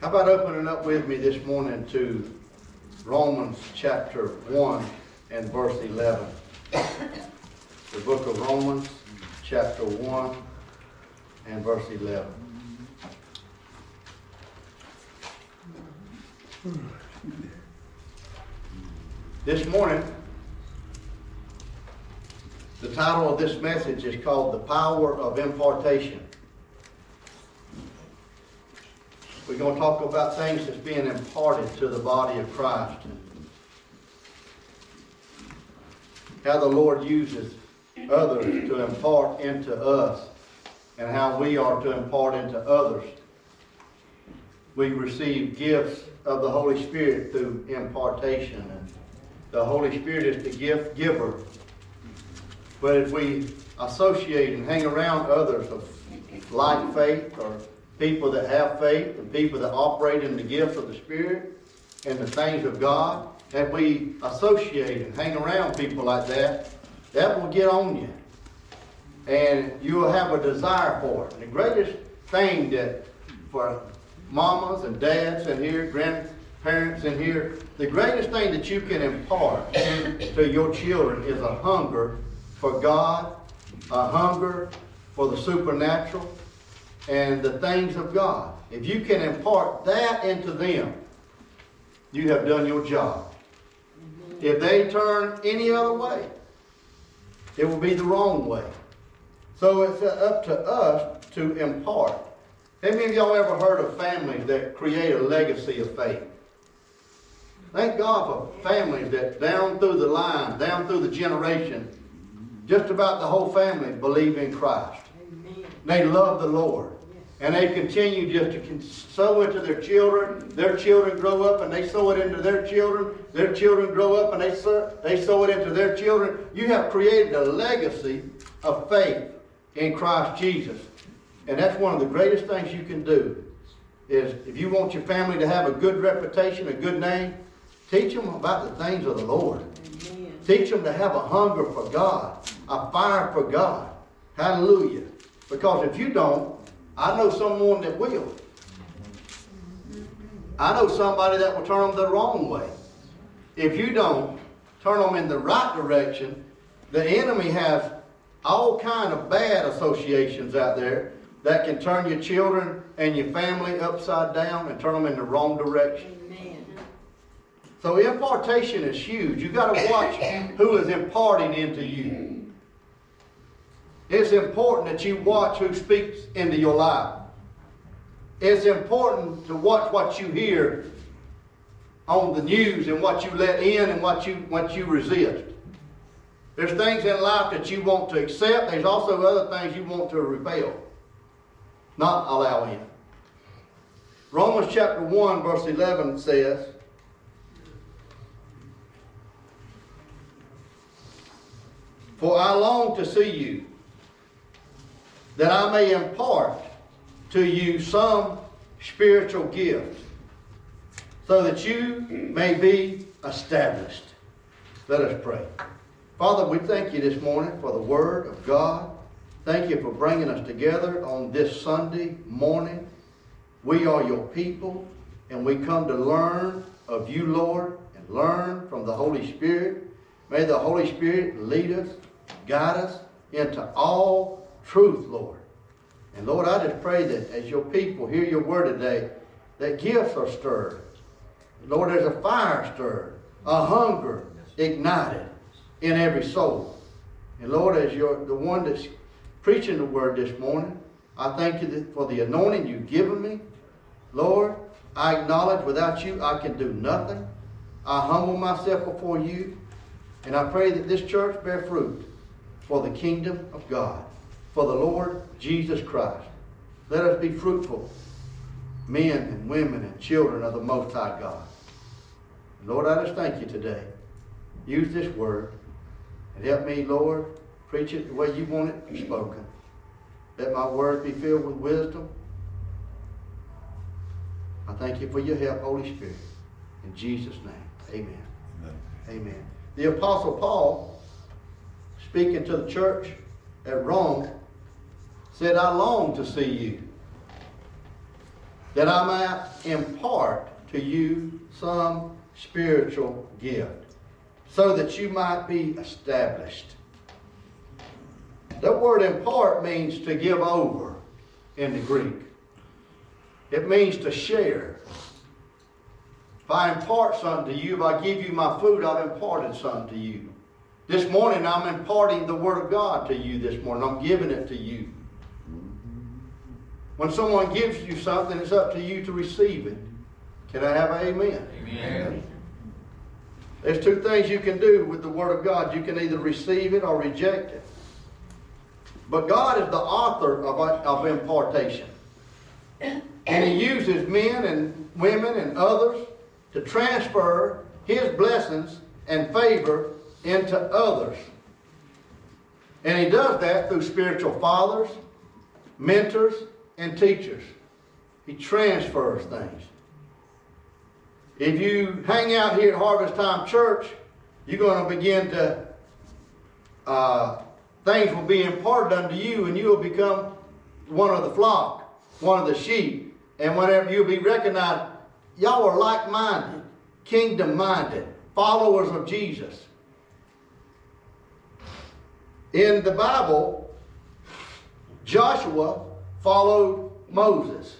How about opening up with me this morning to Romans chapter 1 and verse 11? The book of Romans chapter 1 and verse 11. This morning, the title of this message is called The Power of Impartation. We're going to talk about things that's being imparted to the body of Christ. How the Lord uses others to impart into us and how we are to impart into others. We receive gifts of the Holy Spirit through impartation. And the Holy Spirit is the gift giver. But if we associate and hang around others of like faith or people that have faith and people that operate in the gifts of the Spirit and the things of God, and we associate and hang around people like that, that will get on you. And you will have a desire for it. And the greatest thing that for mamas and dads in here, grandparents in here, the greatest thing that you can impart to your children is a hunger for God, a hunger for the supernatural, and the things of God. If you can impart that into them, you have done your job. If they turn any other way, it will be the wrong way. So it's uh, up to us to impart. How many of y'all ever heard of families that create a legacy of faith? Thank God for families that down through the line, down through the generation, just about the whole family believe in Christ. Amen. They love the Lord. And they continue just to sow it into their children. Their children grow up and they sow it into their children. Their children grow up and they sow, they sow it into their children. You have created a legacy of faith in Christ Jesus. And that's one of the greatest things you can do is if you want your family to have a good reputation, a good name, teach them about the things of the Lord. Amen. Teach them to have a hunger for God, a fire for God. Hallelujah. Because if you don't, I know someone that will. I know somebody that will turn them the wrong way. If you don't turn them in the right direction, the enemy has all kind of bad associations out there that can turn your children and your family upside down and turn them in the wrong direction. Amen. So impartation is huge. You got to watch who is imparting into you. It's important that you watch who speaks into your life. It's important to watch what you hear on the news and what you let in and what you what you resist. There's things in life that you want to accept. There's also other things you want to repel, not allow in. Romans chapter 1, verse 11 says, For I long to see you that I may impart to you some spiritual gift, so that you may be established. Let us pray. Father, we thank you this morning for the Word of God. Thank you for bringing us together on this Sunday morning. We are your people, and we come to learn of you, Lord, and learn from the Holy Spirit. May the Holy Spirit lead us, guide us into all truth, Lord. And Lord, I just pray that as your people hear your word today, that gifts are stirred. Lord, there's a fire stirred, a hunger ignited in every soul. And Lord, as you're the one that's preaching the word this morning, I thank you for the anointing you've given me. Lord, I acknowledge without you I can do nothing. I humble myself before you, and I pray that this church bear fruit for the kingdom of God for the Lord Jesus Christ. Let us be fruitful men and women and children of the Most High God. Lord, I just thank you today. Use this word and help me, Lord, preach it the way you want it spoken. Let my words be filled with wisdom. I thank you for your help, Holy Spirit. In Jesus' name, amen. Amen. amen. The Apostle Paul, speaking to the church at Rome, said, I long to see you, that I might impart to you some spiritual gift, so that you might be established. That word impart means to give over in the Greek. It means to share. If I impart something to you, if I give you my food, I've imparted something to you. This morning, I'm imparting the Word of God to you this morning. I'm giving it to you. When someone gives you something, it's up to you to receive it. Can I have an amen? Amen. There's two things you can do with the Word of God. You can either receive it or reject it. But God is the author of, of impartation. And He uses men and women and others to transfer His blessings and favor into others. And He does that through spiritual fathers, mentors, and teachers. He transfers things. If you hang out here at Harvest Time Church, you're going to begin to, uh, things will be imparted unto you, and you will become one of the flock, one of the sheep. And whenever you'll be recognized, y'all are like minded, kingdom minded, followers of Jesus. In the Bible, Joshua followed Moses.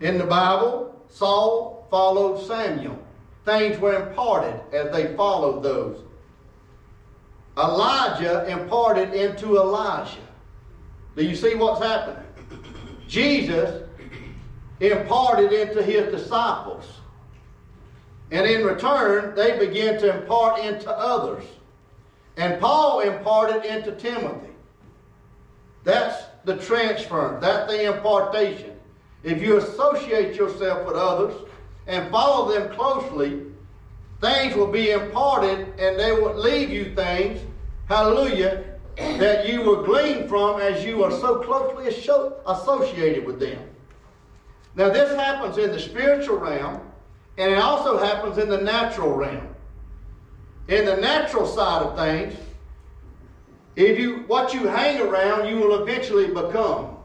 In the Bible, Saul followed Samuel. Things were imparted as they followed those. Elijah imparted into Elisha. Do you see what's happening? Jesus imparted into his disciples. And in return, they began to impart into others. And Paul imparted into Timothy. That's the transfer. That's the impartation. If you associate yourself with others and follow them closely, things will be imparted and they will leave you things, hallelujah, that you will glean from as you are so closely associated with them. Now, this happens in the spiritual realm and it also happens in the natural realm. In the natural side of things, if you what you hang around, you will eventually become.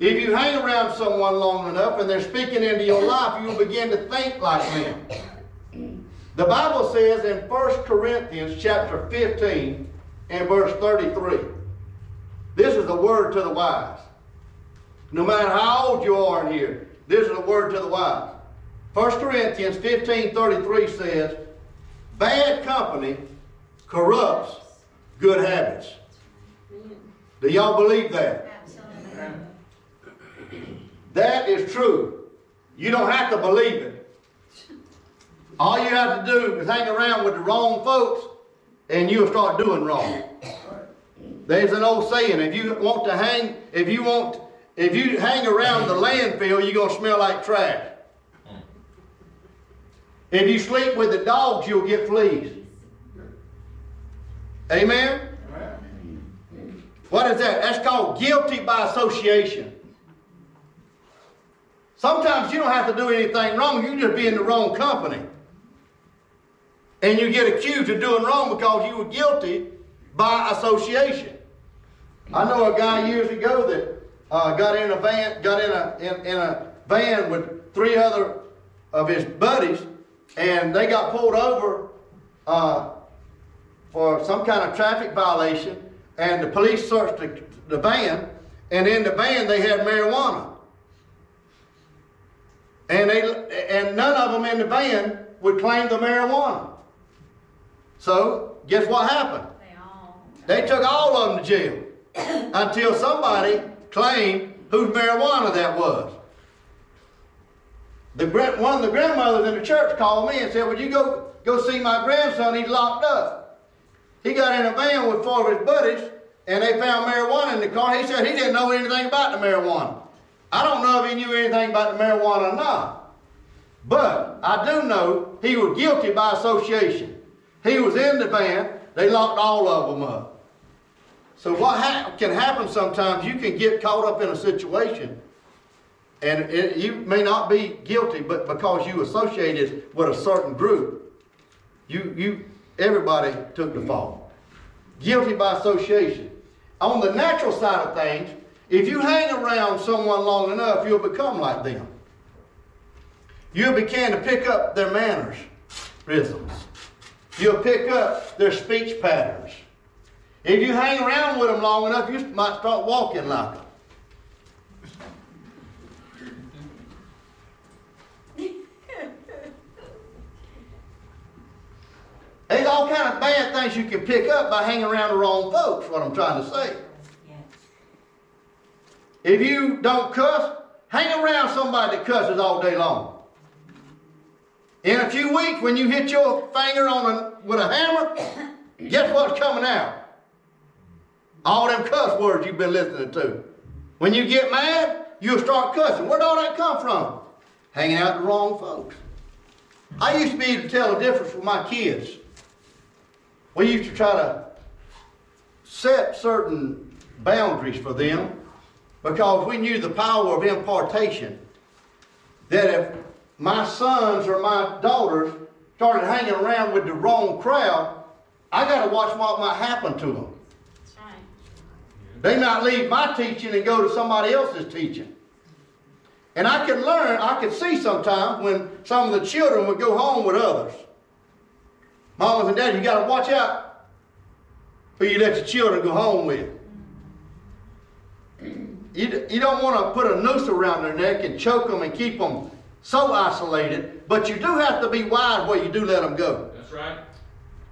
If you hang around someone long enough and they're speaking into your life, you will begin to think like them. The Bible says in 1 Corinthians chapter 15 and verse 33, this is the word to the wise. No matter how old you are in here, this is the word to the wise. 1 Corinthians 15 33 says, Bad company corrupts good habits. Do y'all believe that? That is true. You don't have to believe it. All you have to do is hang around with the wrong folks and you'll start doing wrong. There's an old saying, if you want to hang, if you want, if you hang around the landfill, you're gonna smell like trash. If you sleep with the dogs, you'll get fleas. Amen? What is that? That's called guilty by association. Sometimes you don't have to do anything wrong, you just be in the wrong company. And you get accused of doing wrong because you were guilty by association. I know a guy years ago that uh, got in a van, got in a in, in a van with three other of his buddies, and they got pulled over uh, for some kind of traffic violation, and the police searched the, the van, and in the van they had marijuana. And, they, and none of them in the van would claim the marijuana. So, guess what happened? They, they took all of them to jail until somebody claimed whose marijuana that was. The, one of the grandmothers in the church called me and said, Would you go, go see my grandson? He's locked up. He got in a van with four of his buddies, and they found marijuana in the car. He said he didn't know anything about the marijuana. I don't know if he knew anything about the marijuana or not. But I do know he was guilty by association. He was in the van. They locked all of them up. So what ha can happen sometimes, you can get caught up in a situation and it, you may not be guilty, but because you associated with a certain group, you, you Everybody took the fall. Guilty by association. On the natural side of things, if you hang around someone long enough, you'll become like them. You'll begin to pick up their manners, rhythms. You'll pick up their speech patterns. If you hang around with them long enough, you might start walking like them. There's all kind of bad things you can pick up by hanging around the wrong folks, what I'm trying to say. If you don't cuss, hang around somebody that cusses all day long. In a few weeks, when you hit your finger on a, with a hammer, guess what's coming out? All them cuss words you've been listening to. When you get mad, you'll start cussing. Where'd all that come from? Hanging out with the wrong folks. I used to be able to tell the difference with my kids. We used to try to set certain boundaries for them because we knew the power of impartation. That if my sons or my daughters started hanging around with the wrong crowd, I got to watch what might happen to them. They might leave my teaching and go to somebody else's teaching. And I could learn, I could see sometimes when some of the children would go home with others. Mamas and dads, you got to watch out who you let your children go home with. You, you don't want to put a noose around their neck and choke them and keep them so isolated, but you do have to be wise where you do let them go. That's right.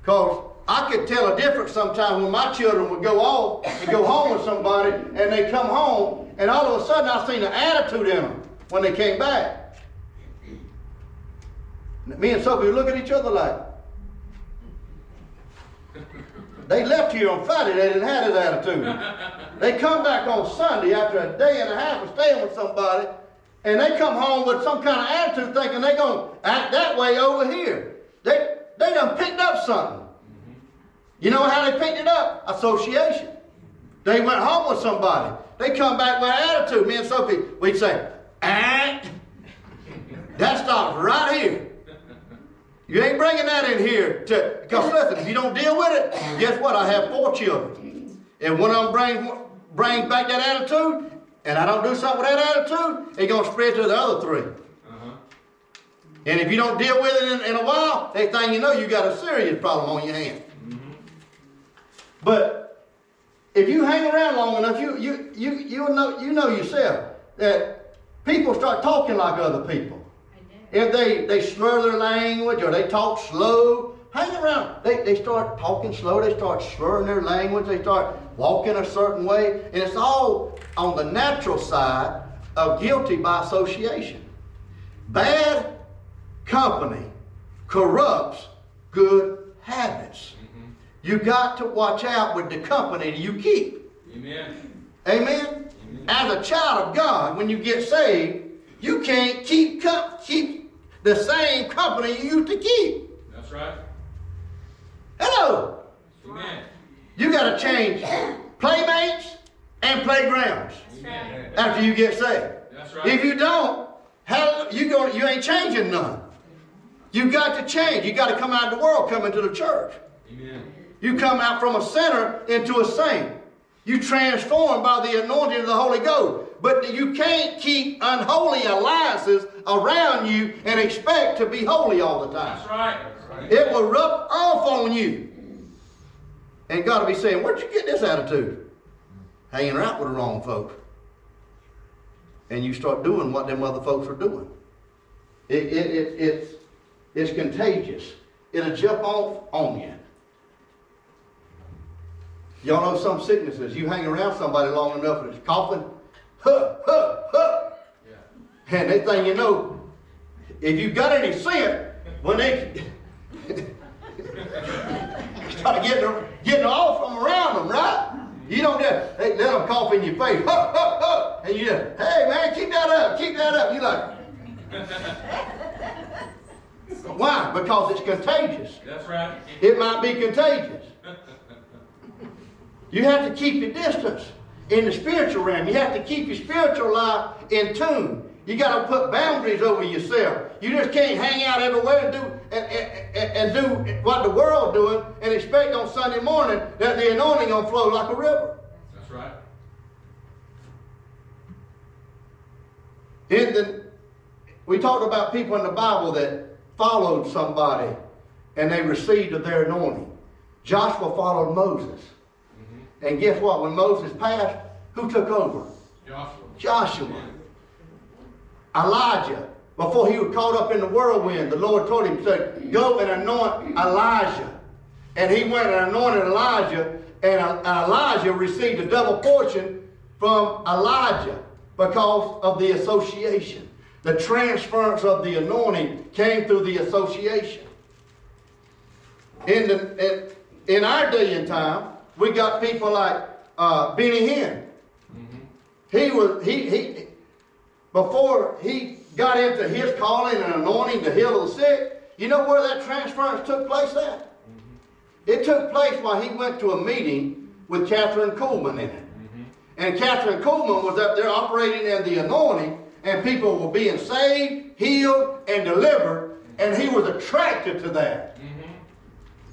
Because I could tell a difference sometimes when my children would go off and go home with somebody, and they come home, and all of a sudden I seen an attitude in them when they came back. Me and Sophie look at each other like, they left here on Friday, they didn't have this attitude. They come back on Sunday after a day and a half of staying with somebody, and they come home with some kind of attitude thinking they're going to act that way over here. They, they done picked up something. You know how they picked it up? Association. They went home with somebody. They come back with attitude. Me and Sophie, we'd say, act. That stops right here. You ain't bringing that in here to, because listen, if you don't deal with it, guess what? I have four children. And one of them brings, brings back that attitude, and I don't do something with that attitude, it's going to spread to the other 3 uh-huh. And if you don't deal with it in, in, a while, next thing you know, you got a serious problem on your hands. Mm-hmm. But if you hang around long enough, you, you, you, you, know, you know yourself that people start talking like other people. If they, they slur their language or they talk slow, hang around. They, they start talking slow, they start slurring their language, they start walking a certain way, and it's all on the natural side of guilty by association. Bad company corrupts good habits. Mm-hmm. You got to watch out with the company you keep. Amen. Amen. Amen. As a child of God, when you get saved, you can't keep keep the same company you used to keep. That's right. Hello. Amen. You got to change playmates and playgrounds Amen. after you get saved. That's right. If you don't, how you going you ain't changing none. You got to change. You got to come out of the world, come into the church. Amen. You come out from a sinner into a saint. You transform by the anointing of the Holy Ghost. But you can't keep unholy alliances around you and expect to be holy all the time. That's right. That's right. It will rub off on you. And God will be saying, Where'd you get this attitude? Hanging out with the wrong folks. And you start doing what them other folks are doing. It, it, it, it's, it's contagious. It'll jump off on you. Y'all know some sicknesses. You hang around somebody long enough and it's coughing, huh, huh, huh. Yeah. And next thing you know, if you've got any sin, when they start getting, getting off from around them, right? You don't just let them cough in your face, huh, huh, huh, and you just, hey man, keep that up, keep that up. You like, why? Because it's contagious. That's right. It might be contagious. You have to keep your distance in the spiritual realm. You have to keep your spiritual life in tune. You got to put boundaries over yourself. You just can't hang out everywhere and do and, and, and do what the world doing and expect on Sunday morning that the anointing gonna flow like a river. That's right. In the, we talked about people in the Bible that followed somebody and they received their anointing. Joshua followed Moses. And guess what? When Moses passed, who took over? Joshua. Joshua. Elijah. Before he was caught up in the whirlwind, the Lord told him, said, go and anoint Elisha. And he went and anointed Elisha, uh, and Elisha received a double portion from Elijah because of the association. The transference of the anointing came through the association. In, the, in, in our day and time, we got people like uh, Benny Hinn. Mm-hmm. He was he he before he got into his calling and anointing to heal the sick. You know where that transference took place at? Mm-hmm. It took place while he went to a meeting with Kathryn Kuhlman in it. Mm-hmm. And Kathryn Kuhlman was up there operating in the anointing, and people were being saved, healed, and delivered, and he was attracted to that.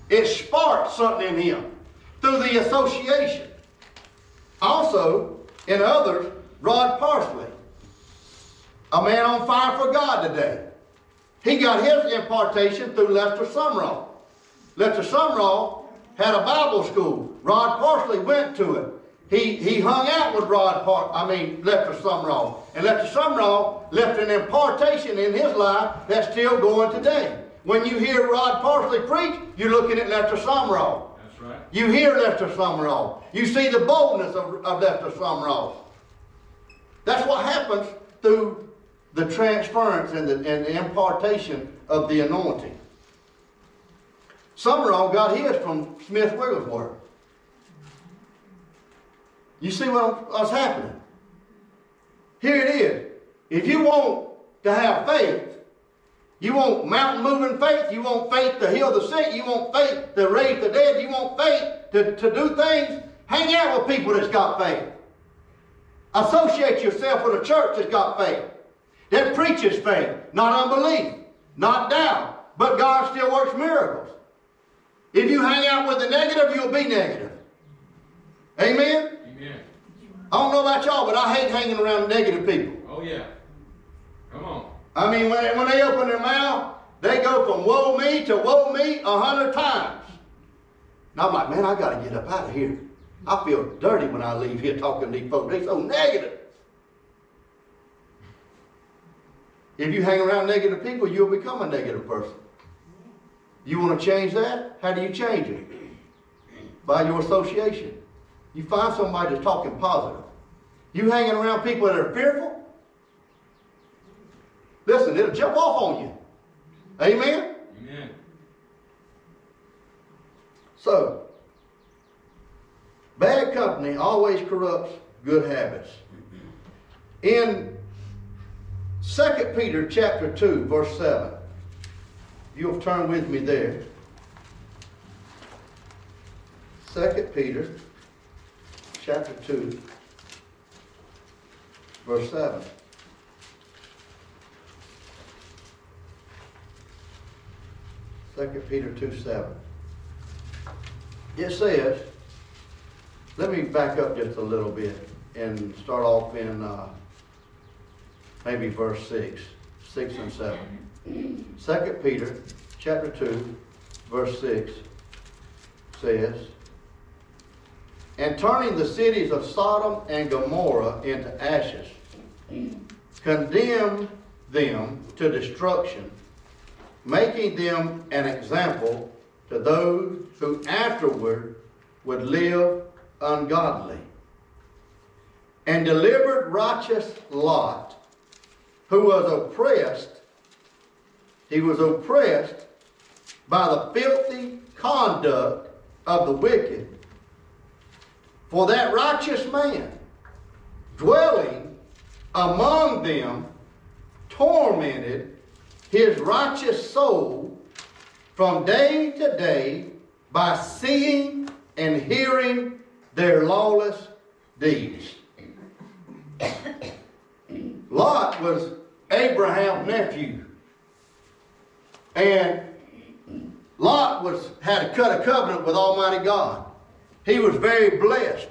It sparked something in him through the association. Also, in others, Rod Parsley, a man on fire for God today. He got his impartation through Lester Sumrall. Lester Sumrall had a Bible school. Rod Parsley went to it. He, he hung out with Rod Par I mean Lester Sumrall. And Lester Sumrall left an impartation in his life that's still going today. When you hear Rod Parsley preach, you're looking at Lester Sumrall. You hear Lester Sumrall. You see the boldness of, of Lester Sumrall. That's what happens through the transference and the, and the impartation of the anointing. Sumrall got his from Smith Wigglesworth. You see what, what's happening? Here it is. If you want to have faith, you want mountain moving faith, you want faith to heal the sick, you want faith to raise the dead, you want faith to, to do things, hang out with people that's got faith. Associate yourself with a church that's got faith. That preaches faith, not unbelief, not doubt. But God still works miracles. If you hang out with the negative, you'll be negative. Amen? Amen. I don't know about y'all, but I hate hanging around negative people. Oh yeah. I mean, when, when they open their mouth, they go from woe me to woe me a hundred times. And I'm like, man, I got to get up out of here. I feel dirty when I leave here talking to these folks. They're so negative. If you hang around negative people, you'll become a negative person. You want to change that? How do you change it? By your association. You find somebody that's talking positive. You hanging around people that are fearful? Listen, it'll jump off on you. Amen? Amen. So, bad company always corrupts good habits. In 2 Peter chapter 2, verse 7, you'll turn with me there. 2 Peter chapter 2, verse 7. Second Peter 2 7. It says, let me back up just a little bit and start off in uh, maybe verse 6, 6 and 7. Second Peter chapter 2, verse 6 says, And turning the cities of Sodom and Gomorrah into ashes, condemned them to destruction making them an example to those who afterward would live ungodly. And delivered righteous Lot, who was oppressed, he was oppressed by the filthy conduct of the wicked. For that righteous man, dwelling among them, tormented his righteous soul from day to day by seeing and hearing their lawless deeds. Lot was Abraham's nephew. And Lot was had cut a covenant with Almighty God. He was very blessed.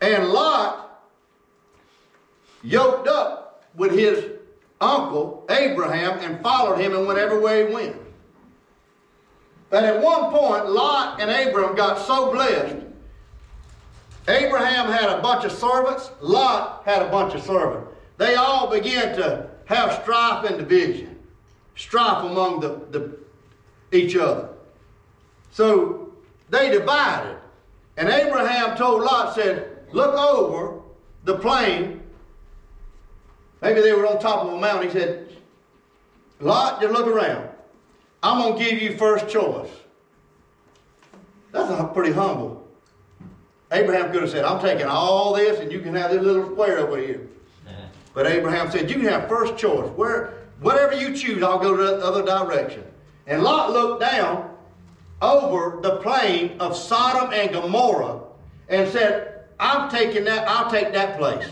And Lot yoked up with his uncle Abraham and followed him and went everywhere he went. But at one point, Lot and Abraham got so blessed. Abraham had a bunch of servants, Lot had a bunch of servants. They all began to have strife and division, strife among the, the each other. So they divided. And Abraham told Lot, said, Look over the plain. Maybe they were on top of a mountain. He said, Lot, just look around. I'm going to give you first choice. That's a pretty humble. Abraham could have said, I'm taking all this and you can have this little square over here. Uh-huh. But Abraham said, You can have first choice. Where, whatever you choose, I'll go to the other direction. And Lot looked down over the plain of Sodom and Gomorrah and said, I'm taking that, I'll take that place.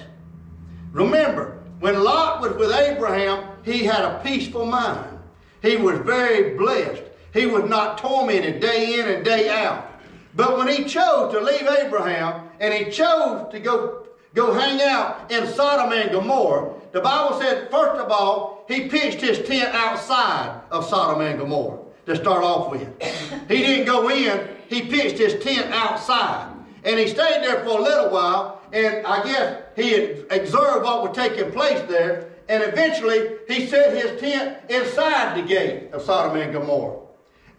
Remember, when Lot was with Abraham, he had a peaceful mind. He was very blessed. He was not tormented day in and day out. But when he chose to leave Abraham and he chose to go, go hang out in Sodom and Gomorrah, the Bible said, first of all, he pitched his tent outside of Sodom and Gomorrah to start off with. He didn't go in, he pitched his tent outside. And he stayed there for a little while, and I guess he observed what was taking place there, and eventually he set his tent inside the gate of Sodom and Gomorrah.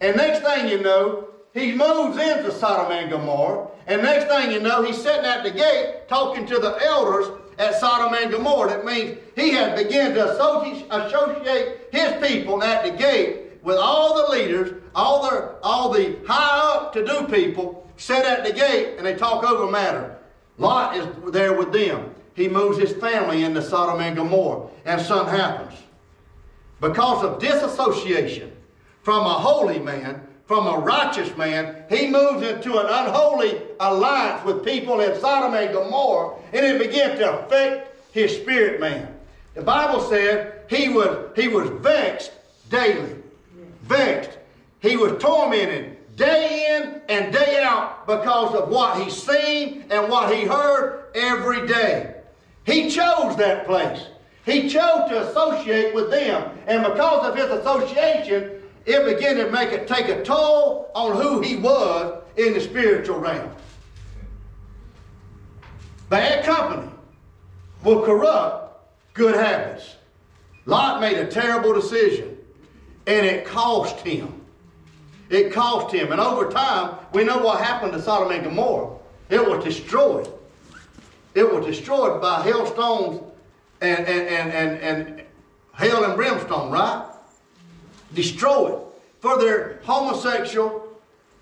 And next thing you know, he moves into Sodom and Gomorrah, and next thing you know, he's sitting at the gate talking to the elders at Sodom and Gomorrah. That means he had begun to associate his people at the gate with all the leaders, all the all the high up to do people sit at the gate and they talk over matter. Lot is there with them. He moves his family into Sodom and Gomorrah, and something happens. Because of disassociation from a holy man, from a righteous man, he moves into an unholy alliance with people in Sodom and Gomorrah, and it begins to affect his spirit man. The Bible said he was, he was vexed daily. Vexed. He was tormented day in and day out because of what he seen and what he heard every day. He chose that place. He chose to associate with them. And because of his association, it began to make it take a toll on who he was in the spiritual realm. Bad company will corrupt good habits. Lot made a terrible decision, and it cost him. It cost him. And over time, we know what happened to Sodom and Gomorrah. It was destroyed. It was destroyed by hailstones and, and, and, and, and hail and brimstone, right? Destroyed for their homosexual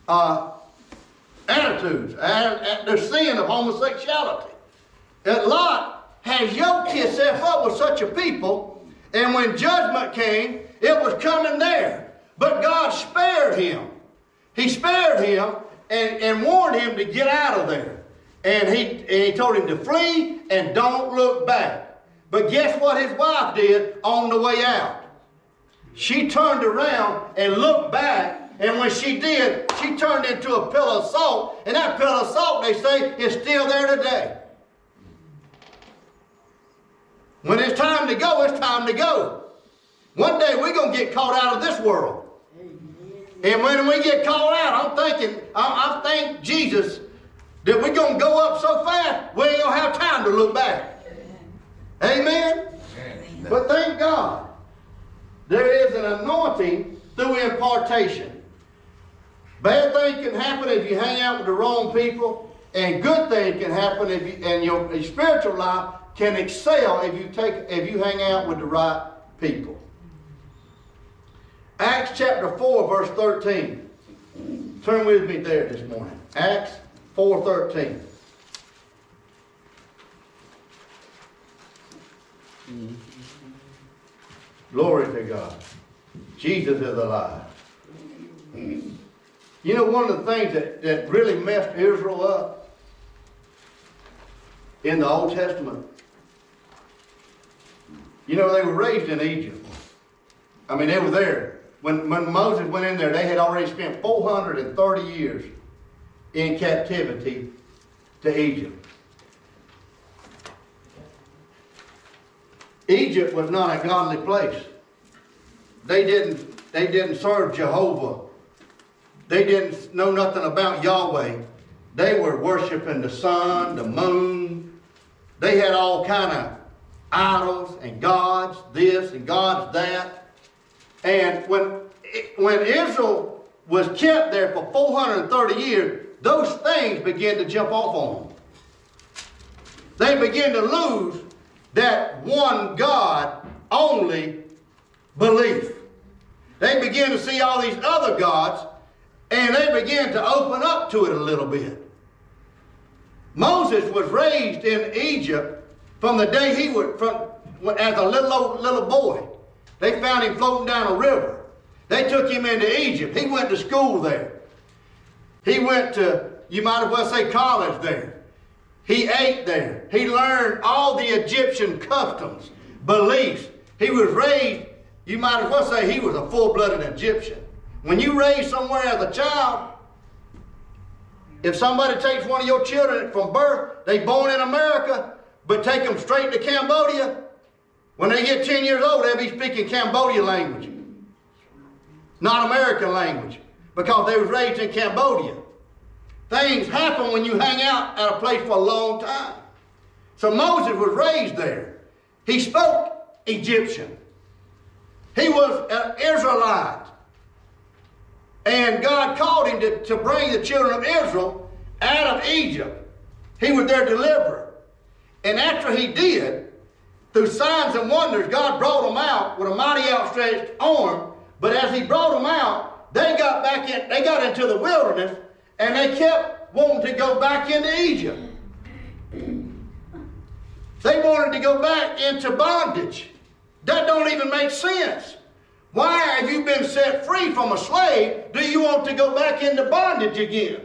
uh, attitudes and, and their sin of homosexuality. And Lot has yoked himself up with such a people, and when judgment came, it was coming there. But God spared him. He spared him and, and warned him to get out of there. And he, and he told him to flee and don't look back. But guess what his wife did on the way out? She turned around and looked back. And when she did, she turned into a pillar of salt. And that pillar of salt, they say, is still there today. When it's time to go, it's time to go. One day we're going to get caught out of this world. And when we get called out, I'm thinking, I, I think Jesus, that we're going to go up so fast, we ain't going to have time to look back. Amen? Amen? But thank God, there is an anointing through impartation. Bad things can happen if you hang out with the wrong people, and good things can happen if you, and your, your spiritual life can excel if you take if you hang out with the right people. Acts chapter 4, verse 13. Turn with me there this morning. Acts 4 13. Glory to God. Jesus is alive. You know, one of the things that, that really messed Israel up in the Old Testament, you know, they were raised in Egypt. I mean, they were there. When, when Moses went in there, they had already spent 430 years in captivity to Egypt. Egypt was not a godly place. They didn't, they didn't serve Jehovah. They didn't know nothing about Yahweh. They were worshiping the sun, the moon. They had all kind of idols and gods, this and gods that. And when, when Israel was kept there for 430 years, those things began to jump off on them. They began to lose that one God only belief. They began to see all these other gods and they began to open up to it a little bit. Moses was raised in Egypt from the day he was from as a little little boy. They found him floating down a river. They took him into Egypt. He went to school there. He went to, you might as well say, college there. He ate there. He learned all the Egyptian customs, beliefs. He was raised, you might as well say, he was a full blooded Egyptian. When you raise somewhere as a child, if somebody takes one of your children from birth, they born in America, but take them straight to Cambodia, when they get 10 years old, they'll be speaking Cambodia language, not American language, because they was raised in Cambodia. Things happen when you hang out at a place for a long time. So Moses was raised there. He spoke Egyptian. He was an Israelite. And God called him to, to bring the children of Israel out of Egypt. He was their deliverer. And after he did, through signs and wonders, God brought them out with a mighty outstretched arm. But as he brought them out, they got back in, they got into the wilderness and they kept wanting to go back into Egypt. They wanted to go back into bondage. That don't even make sense. Why have you been set free from a slave? Do you want to go back into bondage again?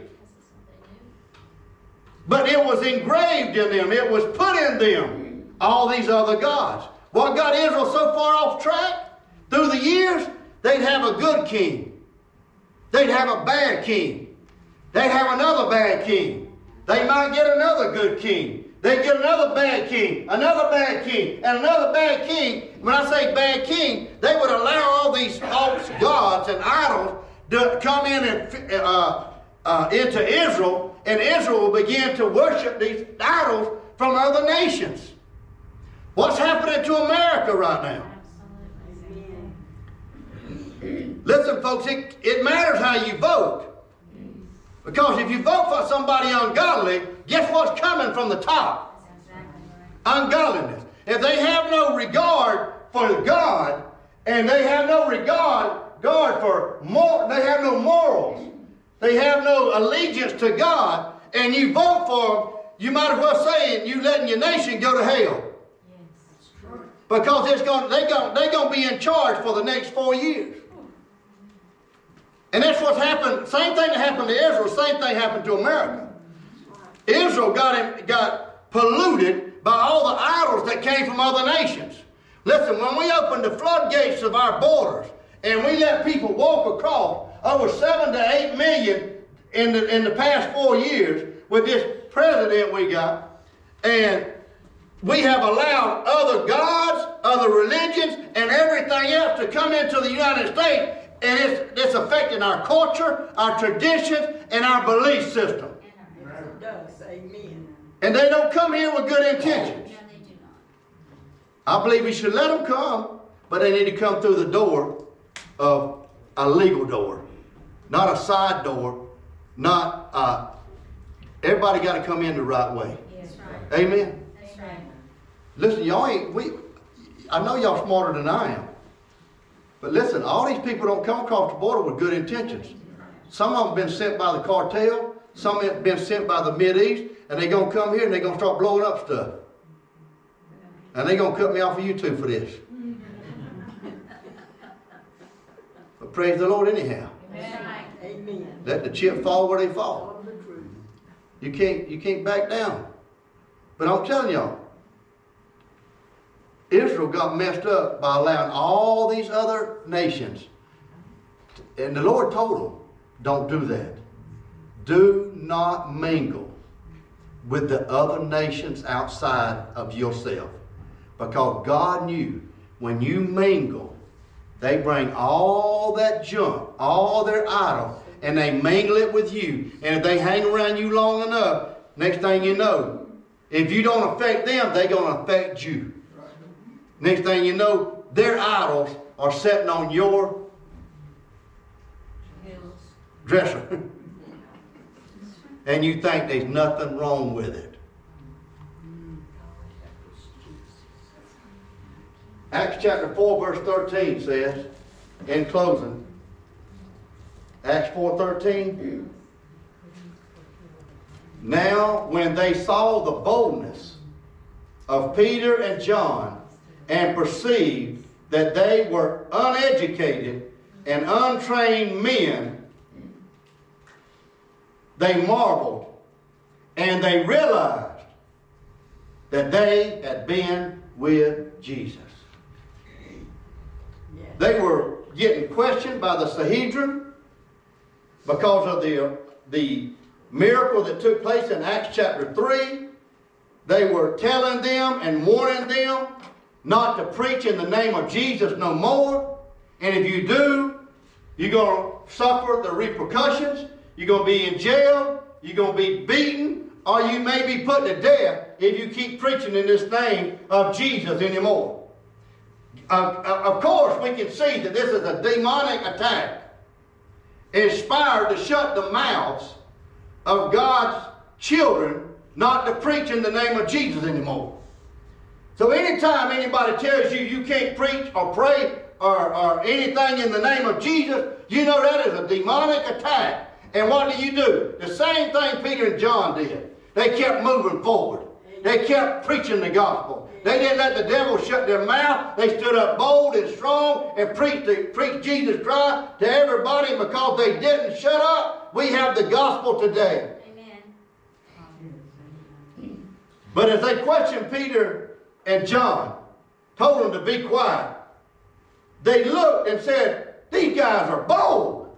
But it was engraved in them, it was put in them, all these other gods. What got Israel so far off track? Through the years, they'd have a good king, they'd have a bad king, they'd have another bad king, they might get another good king. They get another bad king, another bad king, and another bad king. When I say bad king, they would allow all these false gods and idols to come in and uh, uh, into Israel, and Israel will begin to worship these idols from other nations. What's happening to America right now? Listen, folks, it, it matters how you vote. Because if you vote for somebody ungodly, guess what's coming from the top? Ungodliness. If they have no regard for God, and they have no regard, God for more, they have no morals, they have no allegiance to God, and you vote for them, you might as well say you're letting your nation go to hell. Because it's going, they're going, they're going to be in charge for the next four years. And that's what's happened. Same thing that happened to Israel, same thing happened to America. Israel got, got polluted by all the idols that came from other nations. Listen, when we opened the floodgates of our borders and we let people walk across over seven to eight million in the, in the past four years with this president we got, and we have allowed other gods, other religions, and everything else to come into the United States and it's, it's affecting our culture, our traditions, and our belief system. And they don't come here with good intentions. No, they do not. I believe we should let them come, but they need to come through the door of a legal door, not a side door, not. Uh, everybody got to come in the right way. That's right. Amen. That's right. Listen, y'all ain't we. I know y'all smarter than I am, but listen, all these people don't come across the border with good intentions. Some of them been sent by the cartel. Some have been sent by the Mid East, and they gonna come here and they gonna start blowing up stuff. And they gonna cut me off of YouTube for this. but praise the Lord anyhow. Amen. Let the chip fall where they fall. All the truth. You can't you can't back down. But I'm telling y'all, Israel got messed up by allowing all these other nations. And the Lord told them, don't do that. Do not mingle with the other nations outside of yourself. Because God knew when you mingle, they bring all that junk, all their idols, and they mingle it with you. And if they hang around you long enough, next thing you know, if you don't affect them, they're going to affect you. Next thing you know, their idols are sitting on your dresser. and you think there's nothing wrong with it. Acts chapter 4, verse 13 says, in closing, Acts 4:13. Now, when they saw the boldness of Peter and John and perceived that they were uneducated and untrained men, they marveled and they realized that they had been with Jesus. They were getting questioned by the Sanhedrin because of the, the miracle that took place in Acts chapter 3. They were telling them and warning them not to preach in the name of Jesus no more. And if you do, you're going to suffer the repercussions. You're going to be in jail. You're going to be beaten. Or you may be put to death if you keep preaching in this name of Jesus anymore. Of, course, we can see that this is a demonic attack inspired to shut the mouths of God's children not to preach in the name of Jesus anymore. So anytime anybody tells you you can't preach or pray or, or anything in the name of Jesus, you know that is a demonic attack. And what do you do? The same thing Peter and John did. They kept moving forward. They kept preaching the gospel. They didn't let the devil shut their mouth. They stood up bold and strong and preached, the, preached Jesus Christ to everybody. Because they didn't shut up, we have the gospel today. Amen. But as they questioned Peter and John, told them to be quiet, they looked and said, These guys are bold.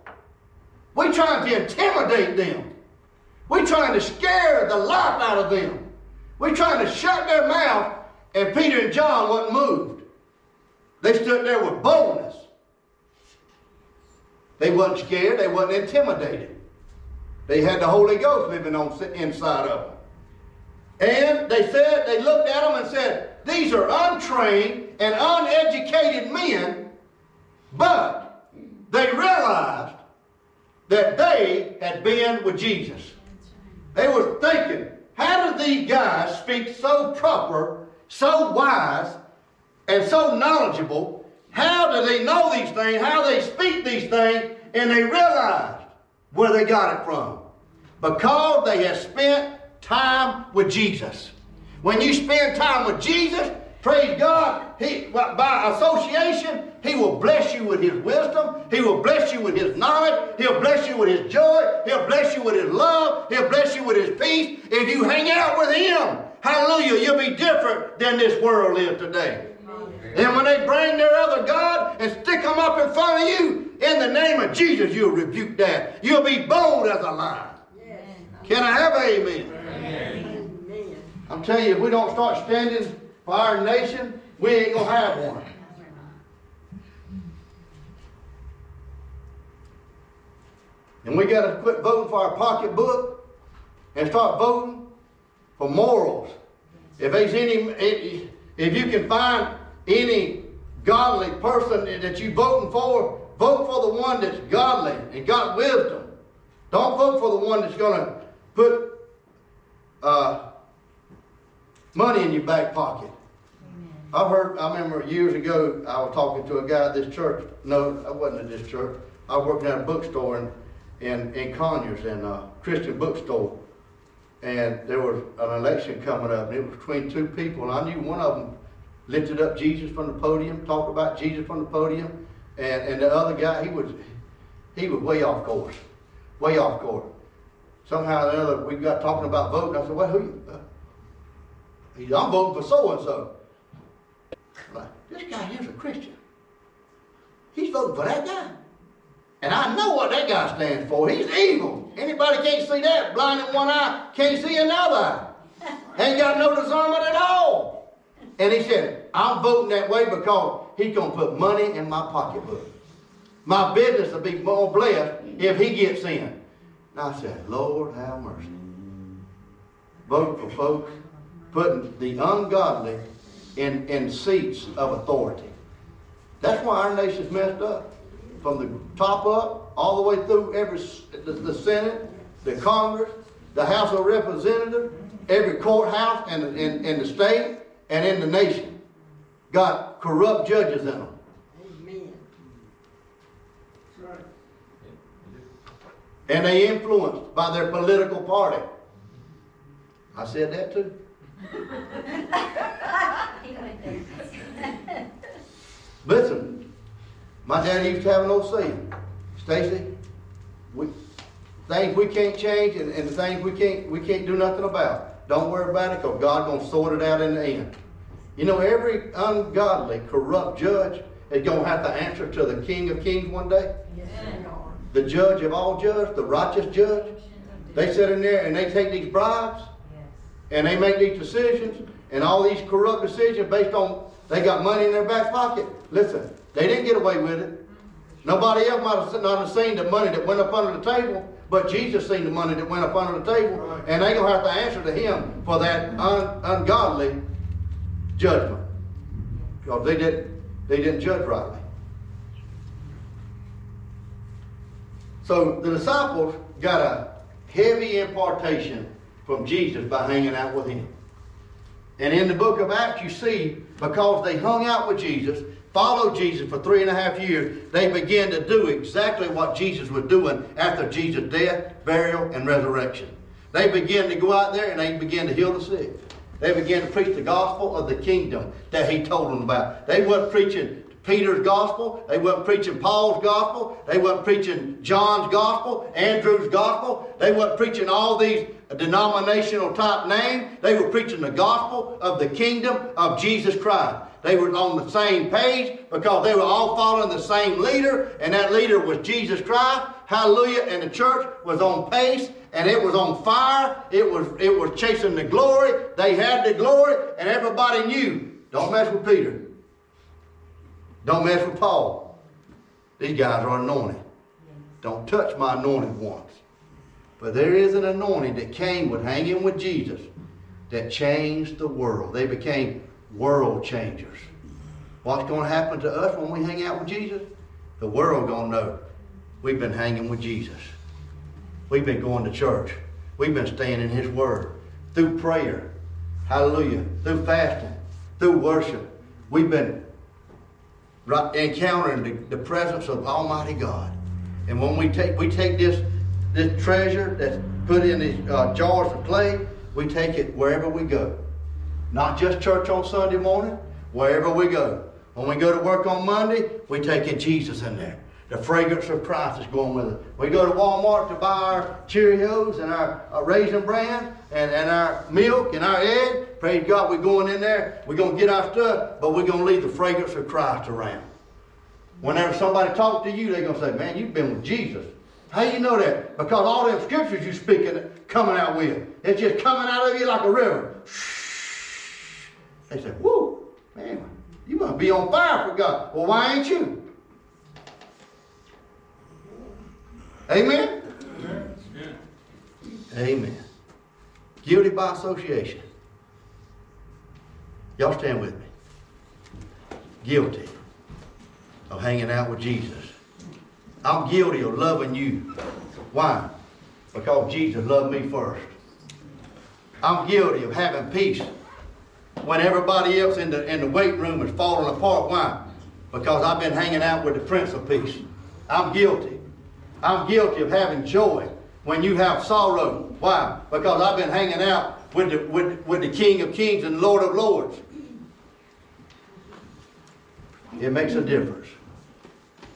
We're trying to intimidate them. We're trying to scare the life out of them. We're trying to shut their mouth, and Peter and John wasn't moved. They stood there with boldness. They wasn't scared, they wasn't intimidated. They had the Holy Ghost living on inside of them. And they said, they looked at them and said, These are untrained and uneducated men, but they realized that they had been with Jesus. They were thinking, how do these guys speak so proper, so wise, and so knowledgeable? How do they know these things? How they speak these things? And they realized where they got it from. Because they had spent time with Jesus. When you spend time with Jesus, praise God, he, by association, He will bless you with His wisdom. He will bless you with His knowledge. He'll bless you with His joy. He'll bless you with His love. He'll bless you with His peace. If you hang out with Him, hallelujah, you'll be different than this world is today. And when they bring their other God and stick them up in front of you, in the name of Jesus, you'll rebuke that. You'll be bold as a lion. Yes. Can I have an amen? Amen. I'm telling you, if we don't start standing for our nation, we ain't gonna have one. And we gotta quit voting for our pocketbook and start voting for morals. If there's any, if you can find any godly person that you're voting for, vote for the one that's godly and got wisdom. Don't vote for the one that's gonna put uh, money in your back pocket. I've heard, I remember years ago, I was talking to a guy at this church. No, I wasn't at this church. I was working at a bookstore in, in, in Conyers, in a Christian bookstore. And there was an election coming up, and it was between two people. And I knew one of them lifted up Jesus from the podium, talked about Jesus from the podium. And, and the other guy, he was, he was way off course, way off course. Somehow or another, we got talking about voting. I said, well, who, you- uh, I'm voting for so-and-so. This guy here's a Christian. He's voting for that guy. And I know what that guy stands for. He's evil. Anybody can't see that. Blind in one eye, can't see another. Ain't got no discernment at all. And he said, I'm voting that way because he's gonna put money in my pocketbook. My business will be more blessed if he gets in. And I said, Lord, have mercy. Vote for folks putting the ungodly in, in seats of authority. That's why our nation's messed up. From the top up, all the way through every, the, the Senate, the Congress, the House of Representatives, every courthouse and, in, in the state and in the nation. Got corrupt judges in them. Amen. And they influenced by their political party. I said that too. He went there. Listen, my daddy used to have an old saying, Stacey, we, things we can't change and, and the things we can't, we can't do nothing about. Don't worry about it, cause God gonna sort it out in the end. You know, every ungodly, corrupt judge is gonna have to answer to the King of Kings one day. Yes. The judge of all judges, the righteous judge. They sit in there and they take these bribes and they make these decisions and all these corrupt decisions based on they got money in their back pocket. Listen, they didn't get away with it. Nobody else might have not have seen the money that went up under the table, but Jesus seen the money that went up under the table, and they gonna have to answer to him for that un, ungodly judgment because they didn't they didn't judge rightly. So the disciples got a heavy impartation from Jesus by hanging out with him. And in the book of Acts, you see, because they hung out with Jesus, followed Jesus for three and a half years, they began to do exactly what Jesus was doing after Jesus' death, burial, and resurrection. They began to go out there and they began to heal the sick. They began to preach the gospel of the kingdom that he told them about. They weren't preaching Peter's gospel. They weren't preaching Paul's gospel. They weren't preaching John's gospel, Andrew's gospel. They weren't preaching all these denominational type name. They were preaching the gospel of the kingdom of Jesus Christ. They were on the same page because they were all following the same leader, and that leader was Jesus Christ. Hallelujah. And the church was on pace and it was on fire. It was it was chasing the glory. They had the glory, and everybody knew. Don't mess with Peter. Don't mess with Paul. These guys are anointed. Don't touch my anointed ones. But there is an anointing that came with hanging with Jesus that changed the world. They became world changers. What's going to happen to us when we hang out with Jesus? The world going to know we've been hanging with Jesus. We've been going to church. We've been staying in His Word. Through prayer. Hallelujah. Through fasting. Through worship. We've been encountering the, the presence of Almighty God. And when we take we take this this treasure that's put in these uh, jars of clay, we take it wherever we go. Not just church on Sunday morning, wherever we go. When we go to work on Monday, we take in Jesus in there. The fragrance of Christ is going with it. We go to Walmart to buy our Cheerios and our, our Raisin Bran and, and our milk and our egg. Praise God, we're going in there. We're going to get our stuff, but we're going to leave the fragrance of Christ around. Whenever somebody talks to you, they're going to say, man, you've been with Jesus. How you know that? Because all them scriptures you speaking coming out with. It's just coming out of you like a river. They say, whoo, man, you must be on fire for God. Well, why ain't you? Amen? Amen. Guilty by association. Y'all stand with me. Guilty of hanging out with Jesus. I'm guilty of loving you. Why? Because Jesus loved me first. I'm guilty of having peace when everybody else in the, in the weight room is falling apart. Why? Because I've been hanging out with the Prince of Peace. I'm guilty. I'm guilty of having joy when you have sorrow. Why? Because I've been hanging out with the, with, with the King of Kings and Lord of Lords. It makes a difference.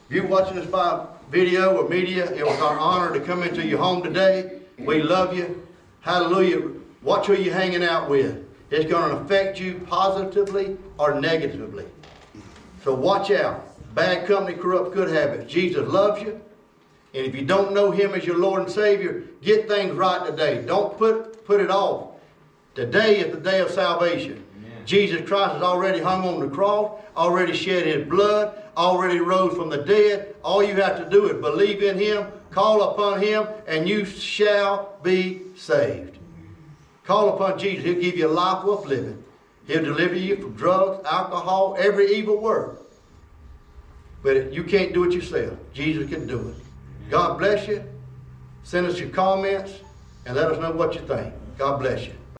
If you're watching this by video or media, it was our honor to come into your home today. We love you. Hallelujah. Watch who you're hanging out with. It's going to affect you positively or negatively. So watch out. Bad company corrupts good habits. Jesus loves you. And if you don't know him as your Lord and Savior, get things right today. Don't put, put it off. Today is the day of salvation. Jesus Christ has already hung on the cross, already shed his blood, already rose from the dead. All you have to do is believe in him, call upon him, and you shall be saved. Call upon Jesus. He'll give you a life worth living. He'll deliver you from drugs, alcohol, every evil work. But you can't do it yourself. Jesus can do it. God bless you. Send us your comments and let us know what you think. God bless you.